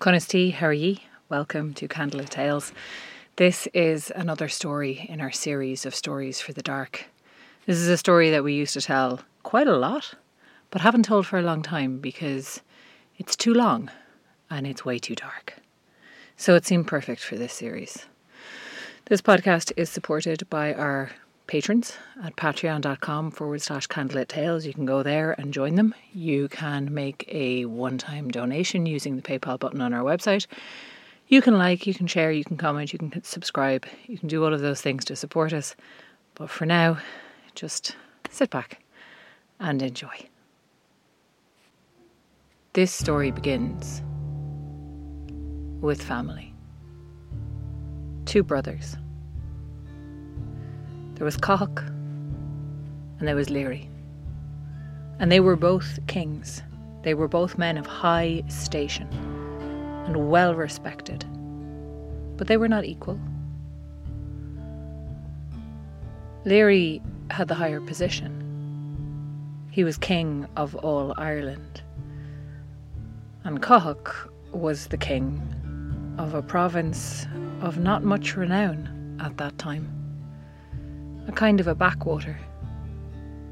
Conistee, how are ye? Welcome to Candlelit Tales. This is another story in our series of stories for the dark. This is a story that we used to tell quite a lot, but haven't told for a long time because it's too long and it's way too dark. So it seemed perfect for this series. This podcast is supported by our patrons at patreon.com forward slash candlelit tales. You can go there and join them. You can make a one time donation using the PayPal button on our website. You can like, you can share, you can comment, you can subscribe, you can do all of those things to support us. But for now, just sit back and enjoy. This story begins with family. Two brothers there was Cock and there was Leary. And they were both kings. They were both men of high station and well respected. But they were not equal. Leary had the higher position. He was king of all Ireland. And Cock was the king of a province of not much renown at that time a kind of a backwater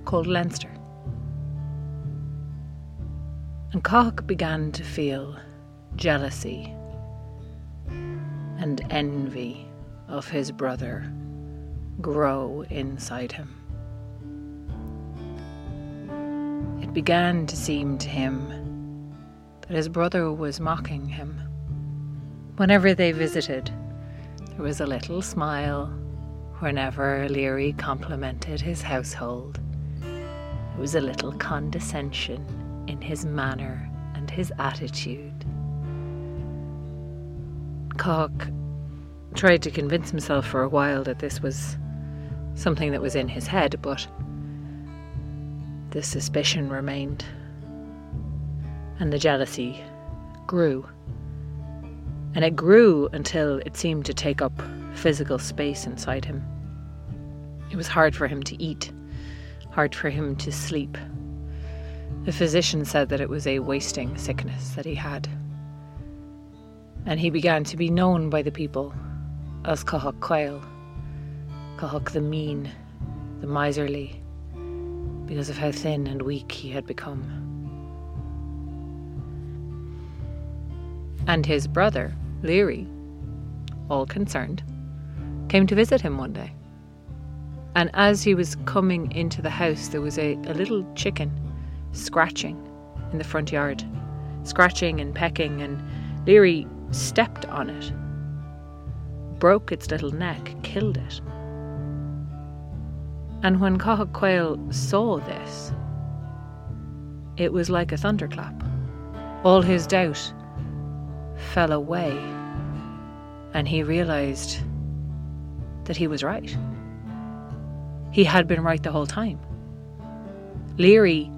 called Leinster. And Cock began to feel jealousy and envy of his brother grow inside him. It began to seem to him that his brother was mocking him. Whenever they visited, there was a little smile Whenever Leary complimented his household, there was a little condescension in his manner and his attitude. Cock tried to convince himself for a while that this was something that was in his head, but the suspicion remained, and the jealousy grew. And it grew until it seemed to take up physical space inside him. It was hard for him to eat, hard for him to sleep. The physician said that it was a wasting sickness that he had. And he began to be known by the people as Cathach Quail, Cathach the mean, the miserly, because of how thin and weak he had become. And his brother, Leary, all concerned, came to visit him one day. And as he was coming into the house, there was a, a little chicken scratching in the front yard, scratching and pecking, and Leary stepped on it, broke its little neck, killed it. And when Caol saw this, it was like a thunderclap. All his doubt fell away, and he realised that he was right. He had been right the whole time. Leary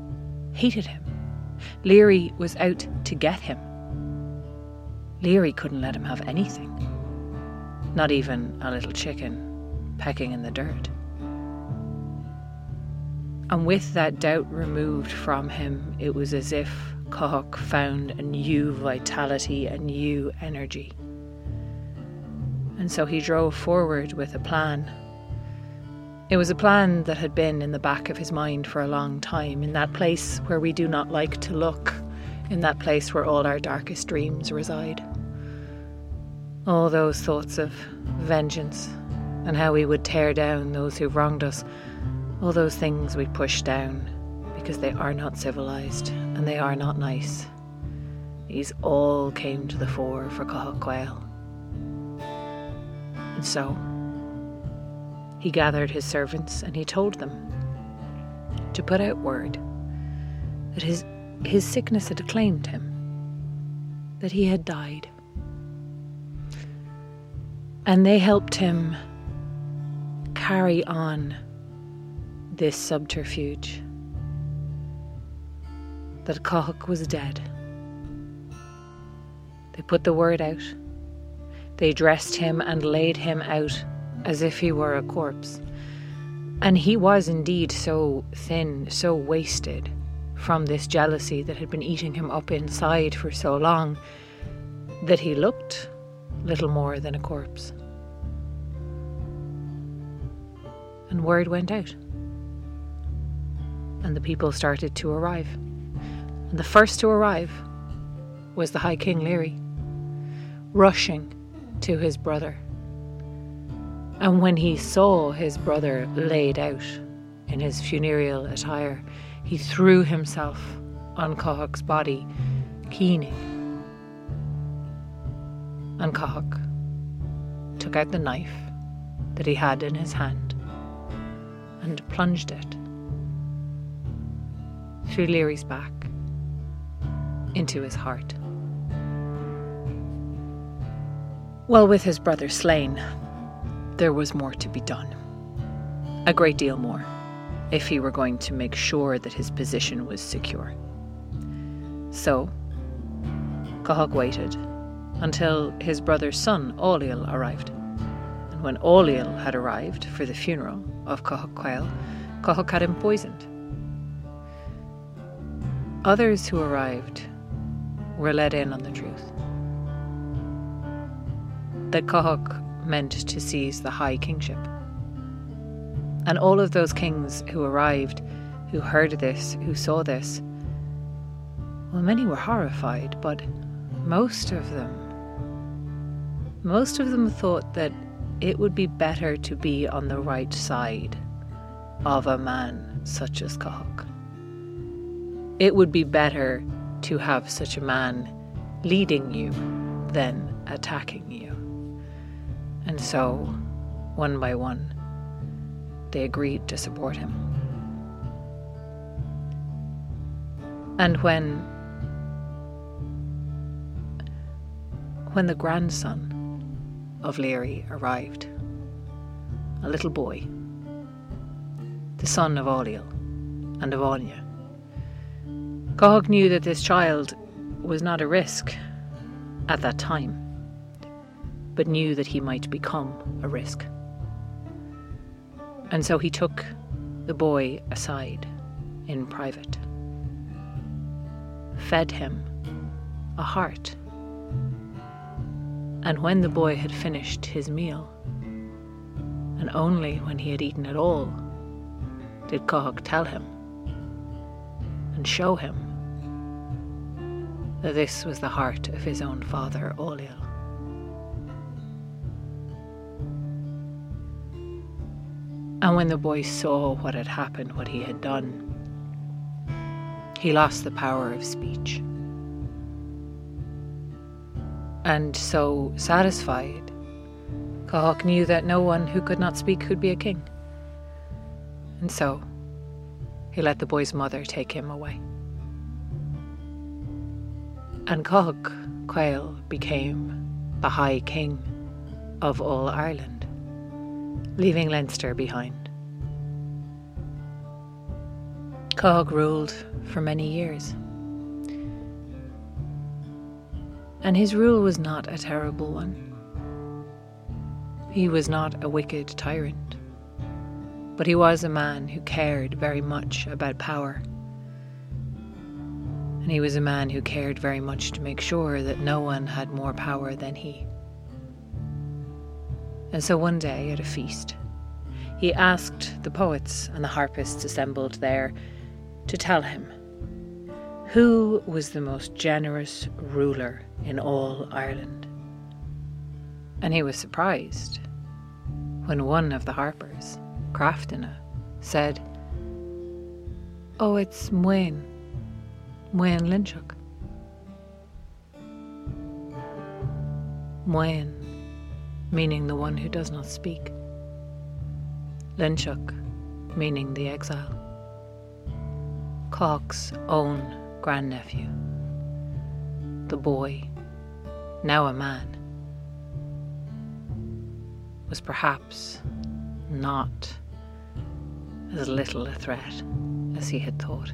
hated him. Leary was out to get him. Leary couldn't let him have anything, not even a little chicken pecking in the dirt. And with that doubt removed from him, it was as if Cathach found a new vitality, a new energy. And so he drove forward with a plan. It was a plan that had been in the back of his mind for a long time, in that place where we do not like to look, in that place where all our darkest dreams reside. All those thoughts of vengeance and how we would tear down those who wronged us, all those things we push down because they are not civilized and they are not nice. These all came to the fore for Cathach And so he gathered his servants and he told them to put out word that his, his sickness had claimed him, that he had died. And they helped him carry on this subterfuge that Cathach was dead. They put the word out they dressed him and laid him out as if he were a corpse. And he was indeed so thin, so wasted from this jealousy that had been eating him up inside for so long, that he looked little more than a corpse. And word went out. And the people started to arrive. And the first to arrive was the High King Leary, rushing to his brother. And when he saw his brother laid out in his funereal attire, he threw himself on Cathod's body, keening. And Cathod took out the knife that he had in his hand and plunged it through Leary's back into his heart. Well, with his brother slain, there was more to be done. A great deal more, if he were going to make sure that his position was secure. So, Cathod waited until his brother's son, Ailill, arrived. And when Ailill had arrived for the funeral of Cathod Quail, Cathod had him poisoned. Others who arrived were let in on the truth. That Cathod meant to seize the high kingship. And all of those kings who arrived, who heard this, who saw this, well, many were horrified, but most of them, most of them thought that it would be better to be on the right side of a man such as Cathod. It would be better to have such a man leading you than attacking you. And so, one by one, they agreed to support him. And when when the grandson of Laoghaire arrived, a little boy, the son of Ailill and of Aine, Cathod knew that this child was not a risk at that time but knew that he might become a risk. And so he took the boy aside in private, fed him a heart. And when the boy had finished his meal, and only when he had eaten it all, did Cathod tell him and show him that this was the heart of his own father, Ailill. And when the boy saw what had happened, what he had done, he lost the power of speech. And so satisfied, Cathod knew that no one who could not speak could be a king. And so he let the boy's mother take him away. And Cathod Quail became the High King of all Ireland leaving Leinster behind. Cog ruled for many years. And his rule was not a terrible one. He was not a wicked tyrant, but he was a man who cared very much about power. And he was a man who cared very much to make sure that no one had more power than he. And so one day at a feast, he asked the poets and the harpists assembled there to tell him who was the most generous ruler in all Ireland. And he was surprised when one of the harpers, Craftina, said, Oh, it's Muin, Muin Lynseach. Muin meaning the one who does not speak. Leinseach, meaning the exile. Cox's own grandnephew. The boy, now a man, was perhaps not as little a threat as he had thought.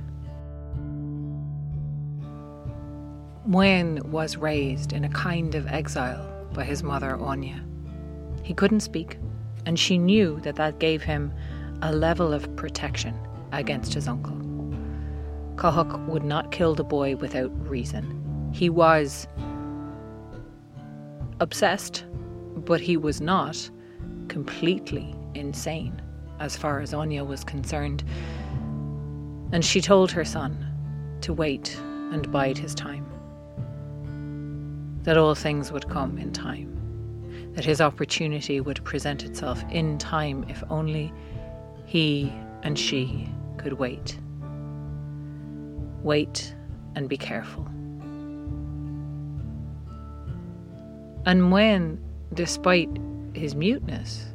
Muin was raised in a kind of exile by his mother Aine. He couldn't speak, and she knew that that gave him a level of protection against his uncle. Cathod would not kill the boy without reason. He was obsessed, but he was not completely insane as far as Anya was concerned. And she told her son to wait and bide his time. That all things would come in time. That his opportunity would present itself in time if only he and she could wait. Wait and be careful. And when, despite his muteness,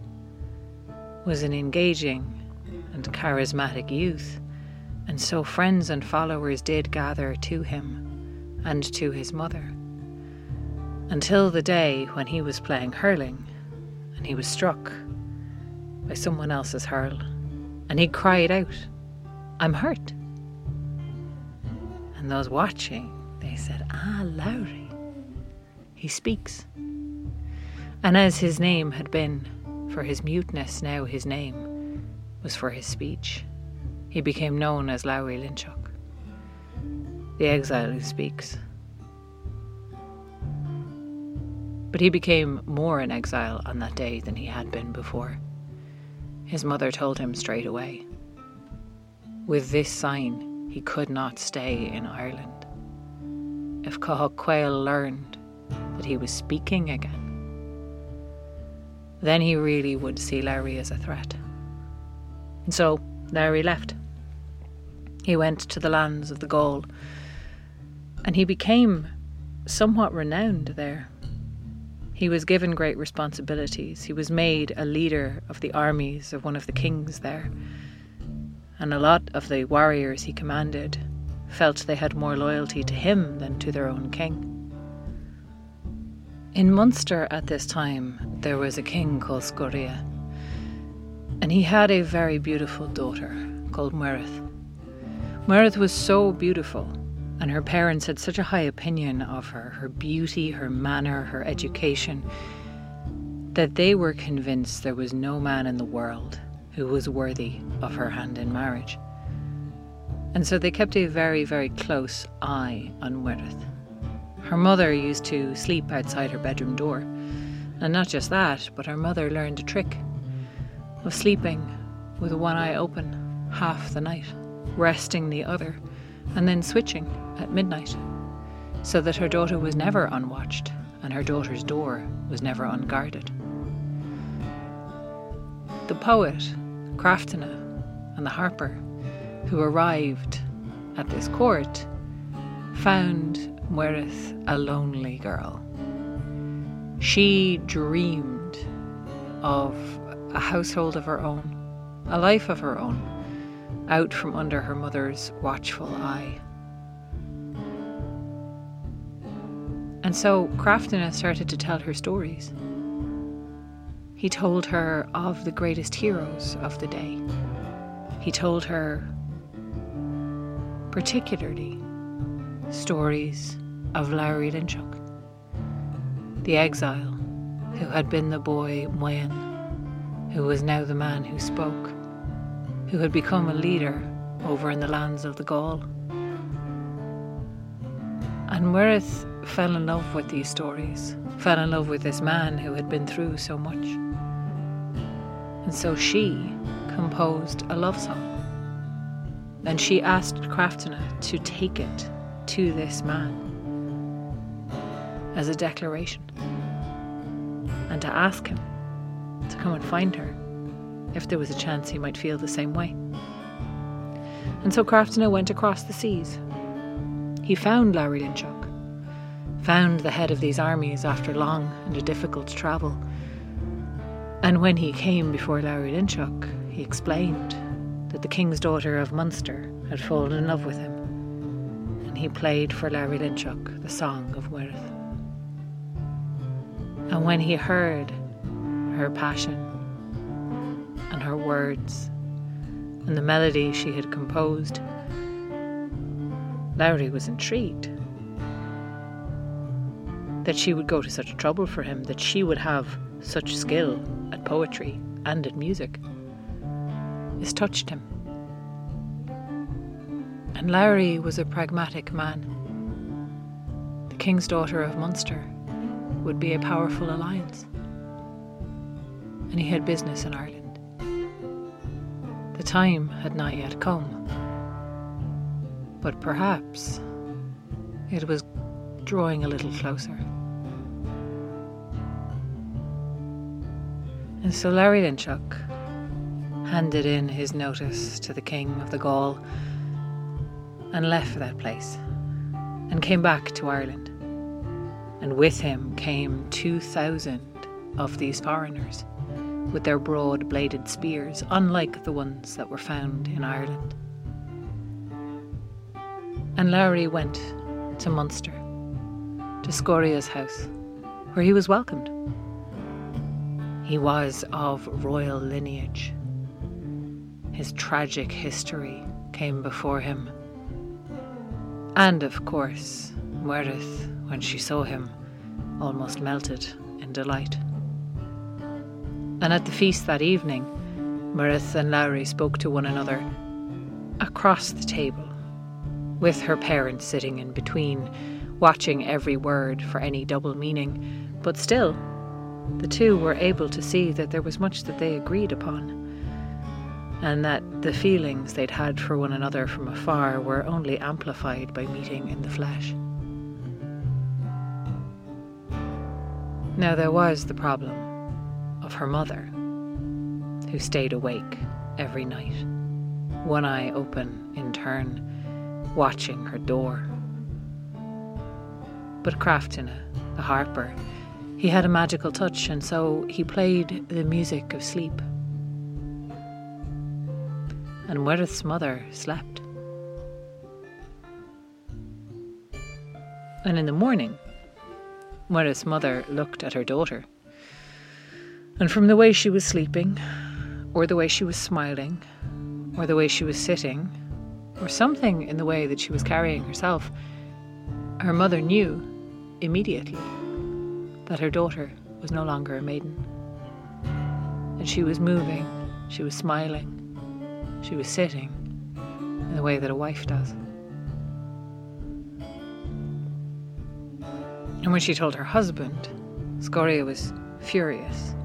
was an engaging and charismatic youth, and so friends and followers did gather to him and to his mother. Until the day when he was playing hurling and he was struck by someone else's hurl, and he cried out, I'm hurt. And those watching, they said, Ah, Lowry, he speaks. And as his name had been for his muteness, now his name was for his speech. He became known as Lowry Lynchock, the exile who speaks. But he became more an exile on that day than he had been before. His mother told him straight away. With this sign, he could not stay in Ireland. If Quayle learned that he was speaking again, then he really would see Larry as a threat. And so Larry left. He went to the lands of the Gaul, and he became somewhat renowned there. He was given great responsibilities. He was made a leader of the armies of one of the kings there. And a lot of the warriors he commanded felt they had more loyalty to him than to their own king. In Munster at this time, there was a king called Scoria, and he had a very beautiful daughter called Muirith. Muirith was so beautiful, and her parents had such a high opinion of her, her beauty, her manner, her education, that they were convinced there was no man in the world who was worthy of her hand in marriage. And so they kept a very, very close eye on Muirith. Her mother used to sleep outside her bedroom door. And not just that, but her mother learned a trick of sleeping with one eye open half the night, resting the other, and then switching at midnight, so that her daughter was never unwatched and her daughter's door was never unguarded. The poet, Craftina, and the harper, who arrived at this court, found Muirith a lonely girl. She dreamed of a household of her own, a life of her own, out from under her mother's watchful eye. And so Craftina started to tell her stories. He told her of the greatest heroes of the day. He told her, particularly, stories of Larry Lynchock, the exile who had been the boy Moyen, who was now the man who spoke, who had become a leader over in the lands of the Gaul. And Muirith fell in love with these stories, fell in love with this man who had been through so much. And so she composed a love song. And she asked Craftina to take it to this man as a declaration and to ask him to come and find her if there was a chance he might feel the same way. And so Craftina went across the seas. He found Larry Lynchock, found the head of these armies after long and a difficult travel. And when he came before Larry Lynchock, he explained that the king's daughter of Munster had fallen in love with him and he played for Larry Lynchock the song of Muirith. And when he heard her passion and her words and the melody she had composed, Lowry was intrigued that she would go to such trouble for him, that she would have such skill at poetry and at music. This touched him. And Lowry was a pragmatic man. The king's daughter of Munster would be a powerful alliance. And he had business in Ireland. The time had not yet come. But perhaps it was drawing a little closer. And so Larry Linchuk handed in his notice to the King of the Gaul and left for that place and came back to Ireland. And with him came 2,000 of these foreigners with their broad bladed spears, unlike the ones that were found in Ireland. And Lowry went to Munster, to Scoria's house, where he was welcomed. He was of royal lineage. His tragic history came before him. And of course, Muireann, when she saw him, almost melted in delight. And at the feast that evening, Muireann and Lowry spoke to one another across the table, with her parents sitting in between, watching every word for any double meaning, but still the two were able to see that there was much that they agreed upon, and that the feelings they'd had for one another from afar were only amplified by meeting in the flesh. Now, there was the problem of her mother, who stayed awake every night, one eye open in turn, watching her door. But Craftina, the harper, he had a magical touch, and so he played the music of sleep. And Muireann's mother slept. And in the morning, Muireann's mother looked at her daughter. And from the way she was sleeping, or the way she was smiling, or the way she was sitting, or something in the way that she was carrying herself, her mother knew immediately that her daughter was no longer a maiden. And she was moving, she was smiling, she was sitting in the way that a wife does. And when she told her husband, Scoria was furious.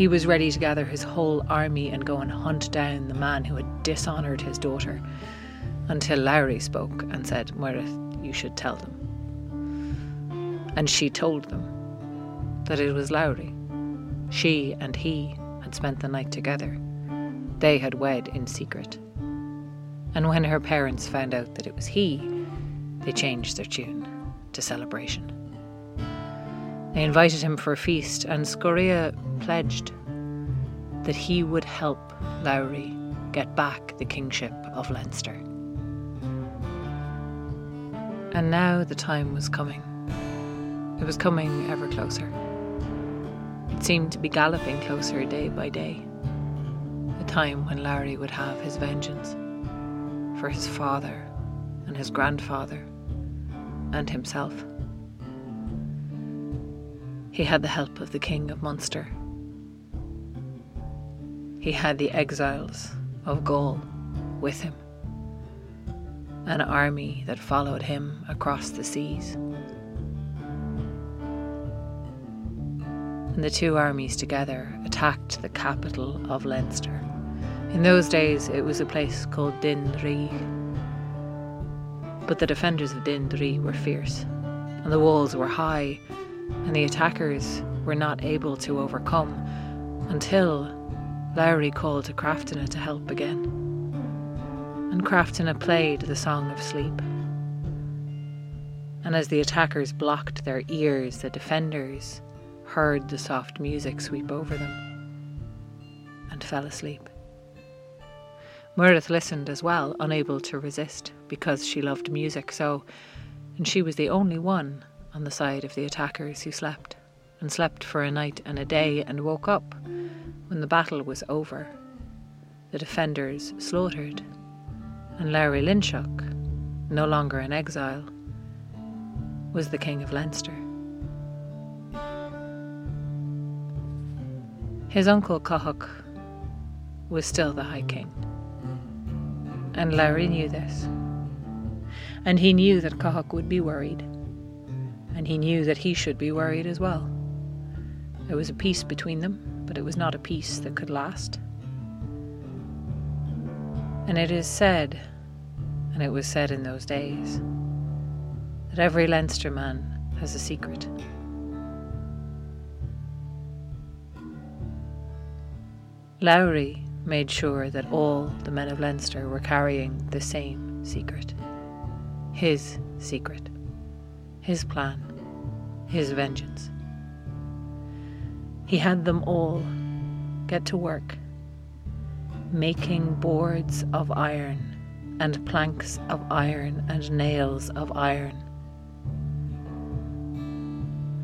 He was ready to gather his whole army and go and hunt down the man who had dishonoured his daughter, until Lowry spoke and said, Muireann, you should tell them. And she told them that it was Lowry. She and he had spent the night together. They had wed in secret. And when her parents found out that it was he, they changed their tune to celebration. They invited him for a feast, and Scoria pledged that he would help Lowry get back the kingship of Leinster. And now the time was coming. It was coming ever closer. It seemed to be galloping closer day by day. The time when Larry would have his vengeance for his father and his grandfather and himself. He had the help of the King of Munster. He had the exiles of Gaul with him, an army that followed him across the seas. and the two armies together attacked the capital of Leinster. In those days, it was a place called Din But the defenders of Din were fierce, and the walls were high, and the attackers were not able to overcome until Lowry called to Craftina to help again. And Craftina played the Song of Sleep. And as the attackers blocked their ears, the defenders heard the soft music sweep over them, and fell asleep. Muireann listened as well, unable to resist, because she loved music so, and she was the only one on the side of the attackers who slept, and slept for a night and a day, and woke up when the battle was over, the defenders slaughtered, and Larry Linchuk, no longer in exile, was the King of Leinster. His uncle Cathach was still the High King. And Larry knew this. And he knew that Cathach would be worried. And he knew that he should be worried as well. There was a peace between them, but it was not a peace that could last. And it is said, and it was said in those days, that every Leinster man has a secret. Lowry made sure that all the men of Leinster were carrying the same secret. His secret. His plan. His vengeance. He had them all get to work, making boards of iron and planks of iron and nails of iron.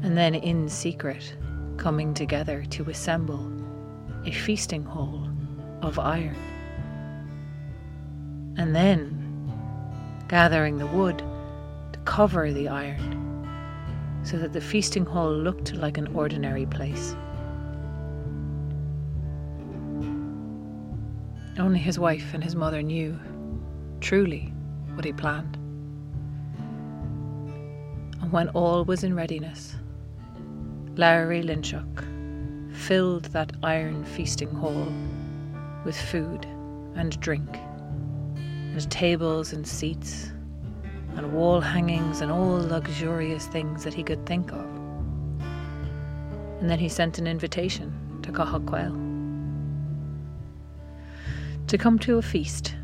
And then in secret, coming together to assemble a feasting hall of iron. And then gathering the wood cover the iron so that the feasting hall looked like an ordinary place. Only his wife and his mother knew, truly, what he planned. And when all was in readiness, Lowry Lynchock filled that iron feasting hall with food and drink, and tables and seats, and wall hangings and all luxurious things that he could think of. And then he sent an invitation to Cathal to come to a feast,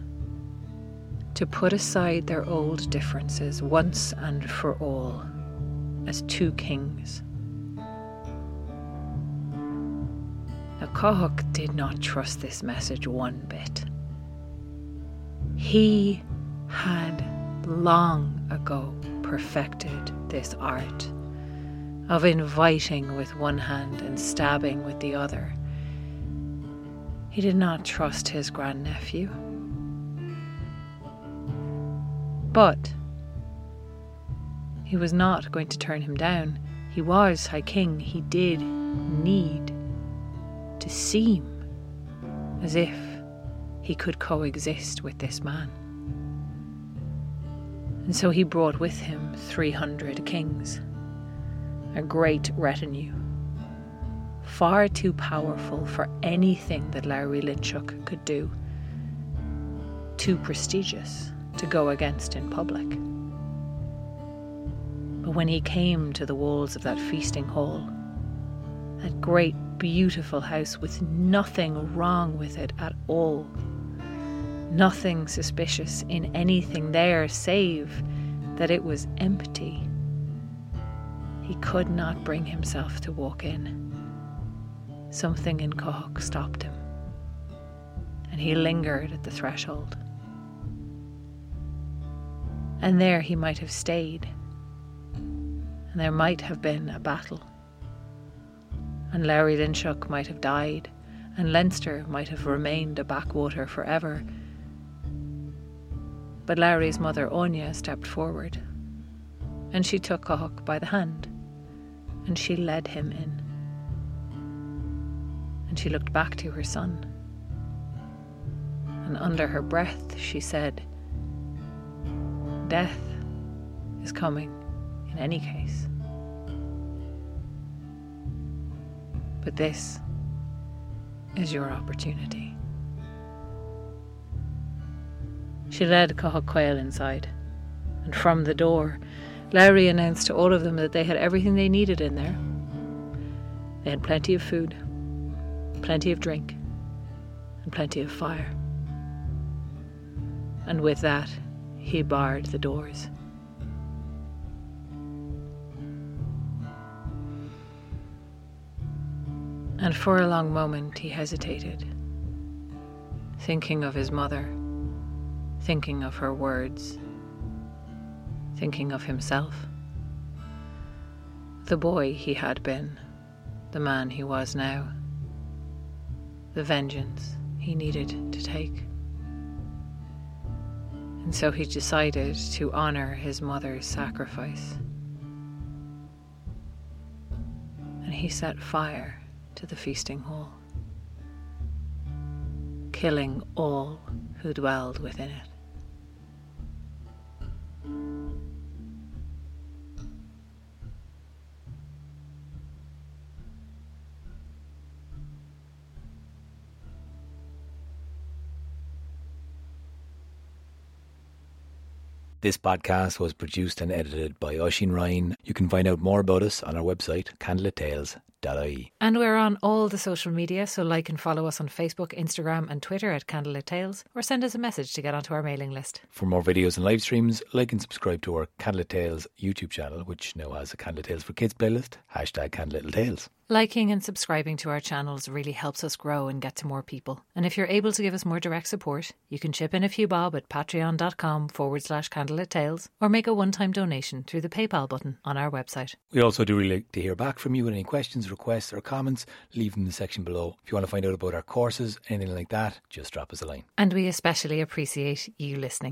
to put aside their old differences once and for all as two kings Now, Cathach did not trust this message one bit. He had long ago perfected this art of inviting with one hand and stabbing with the other. He did not trust his grandnephew. But he was not going to turn him down. He was High King. He did need to seem as if he could coexist with this man. And so he brought with him 300 kings, a great retinue, far too powerful for anything that Lowry Lynchock could do, too prestigious to go against in public. But when he came to the walls of that feasting hall, that great beautiful house with nothing wrong with it at all. Nothing suspicious in anything there save that it was empty. He could not bring himself to walk in. Something in Cathach stopped him, and he lingered at the threshold. And there he might have stayed, and there might have been a battle and Larry Lynchock might have died, and Leinster might have remained a backwater forever. But Larry's mother Anya stepped forward, and she took Cathach by the hand, and she led him in. And she looked back to her son, and under her breath she said, Death is coming in any case. But this is your opportunity. She led Quayle inside, and from the door, Lowry announced to all of them that they had everything they needed in there. They had plenty of food, plenty of drink, and plenty of fire. And with that, he barred the doors. And for a long moment he hesitated, thinking of his mother, thinking of her words, thinking of himself. The boy he had been, the man he was now, the vengeance he needed to take. And so he decided to honour his mother's sacrifice. And he set fire to the feasting hall, killing all who dwelled within it. This podcast was produced and edited by Oisin Ryan. You can find out more about us on our website, candlelit.tales.ie. And we're on all the social media, so like and follow us on Facebook, Instagram, and Twitter at Candlelit Tales, or send us a message to get onto our mailing list. For more videos and live streams, like and subscribe to our Candlelit Tales YouTube channel, which now has a Candlelit Tales for Kids playlist, hashtag Candlelit Tales. Liking and subscribing to our channels really helps us grow and get to more people. And if you're able to give us more direct support, you can chip in a few bob at patreon.com forward slash candlelit tales or make a one time donation through the PayPal button on our website. We also do really like to hear back from you with any questions, requests, or comments. Leave them in the section below. If you want to find out about our courses, anything like that, just drop us a line. And we especially appreciate you listening.